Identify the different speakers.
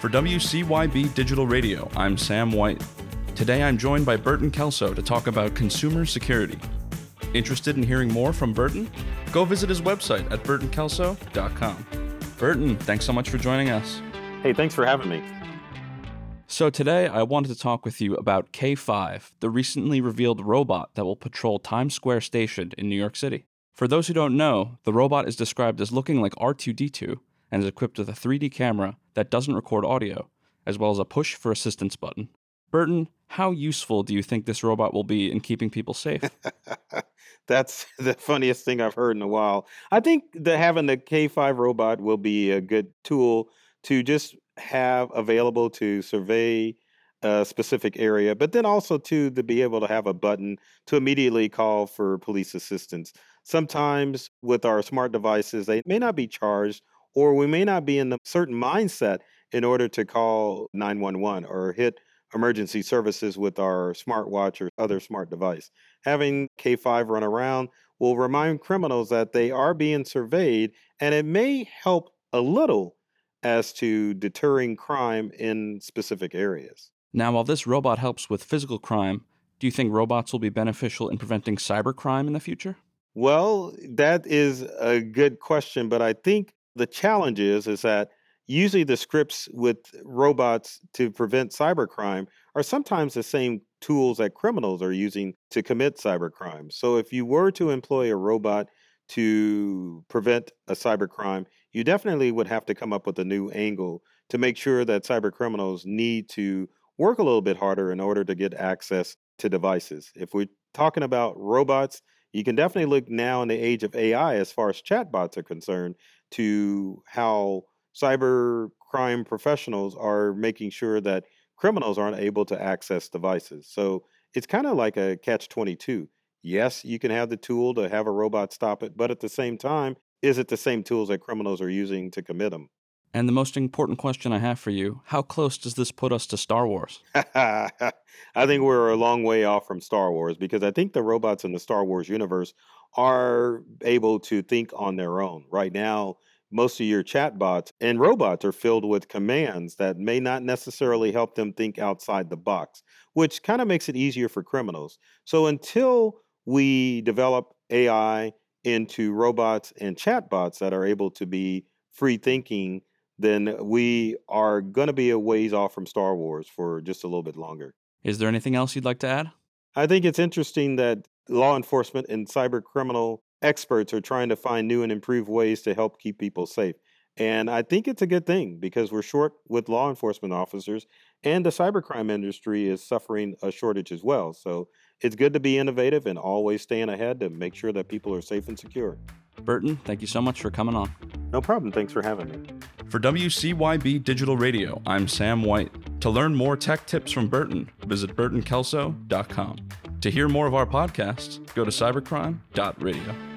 Speaker 1: For WCYB Digital Radio, I'm Sam White. Today I'm joined by Burton Kelso to talk about consumer security. Interested in hearing more from Burton? Go visit his website at burtonkelso.com. Burton, thanks so much for joining us.
Speaker 2: Hey, thanks for having me.
Speaker 1: So, today I wanted to talk with you about K5, the recently revealed robot that will patrol Times Square Station in New York City. For those who don't know, the robot is described as looking like R2D2 and is equipped with a 3D camera that doesn't record audio, as well as a push for assistance button. Burton, how useful do you think this robot will be in keeping people safe?
Speaker 2: That's the funniest thing I've heard in a while. I think that having the K5 robot will be a good tool to just have available to survey a specific area, but then also to to be able to have a button to immediately call for police assistance. Sometimes with our smart devices, they may not be charged or we may not be in a certain mindset in order to call 911 or hit emergency services with our smartwatch or other smart device. Having K5 run around will remind criminals that they are being surveyed, and it may help a little as to deterring crime in specific areas.
Speaker 1: Now, while this robot helps with physical crime, do you think robots will be beneficial in preventing cybercrime in the future?
Speaker 2: Well, that is a good question, but I think the challenge is is that usually the scripts with robots to prevent cybercrime are sometimes the same tools that criminals are using to commit cybercrime. So if you were to employ a robot to prevent a cybercrime, you definitely would have to come up with a new angle to make sure that cybercriminals need to work a little bit harder in order to get access to devices. If we're talking about robots, you can definitely look now in the age of AI as far as chatbots are concerned to how cyber crime professionals are making sure that criminals aren't able to access devices. So it's kind of like a catch 22. Yes, you can have the tool to have a robot stop it, but at the same time, is it the same tools that criminals are using to commit them?
Speaker 1: And the most important question I have for you how close does this put us to Star Wars?
Speaker 2: I think we're a long way off from Star Wars because I think the robots in the Star Wars universe are able to think on their own. Right now, most of your chatbots and robots are filled with commands that may not necessarily help them think outside the box, which kind of makes it easier for criminals. So until we develop AI into robots and chatbots that are able to be free thinking, then we are going to be a ways off from Star Wars for just a little bit longer.
Speaker 1: Is there anything else you'd like to add?
Speaker 2: I think it's interesting that law enforcement and cyber criminal experts are trying to find new and improved ways to help keep people safe. And I think it's a good thing because we're short with law enforcement officers and the cybercrime industry is suffering a shortage as well. So it's good to be innovative and always staying ahead to make sure that people are safe and secure.
Speaker 1: Burton, thank you so much for coming on.
Speaker 2: No problem. Thanks for having me.
Speaker 1: For WCYB Digital Radio, I'm Sam White. To learn more tech tips from Burton, visit burtonkelso.com. To hear more of our podcasts, go to cybercrime.radio.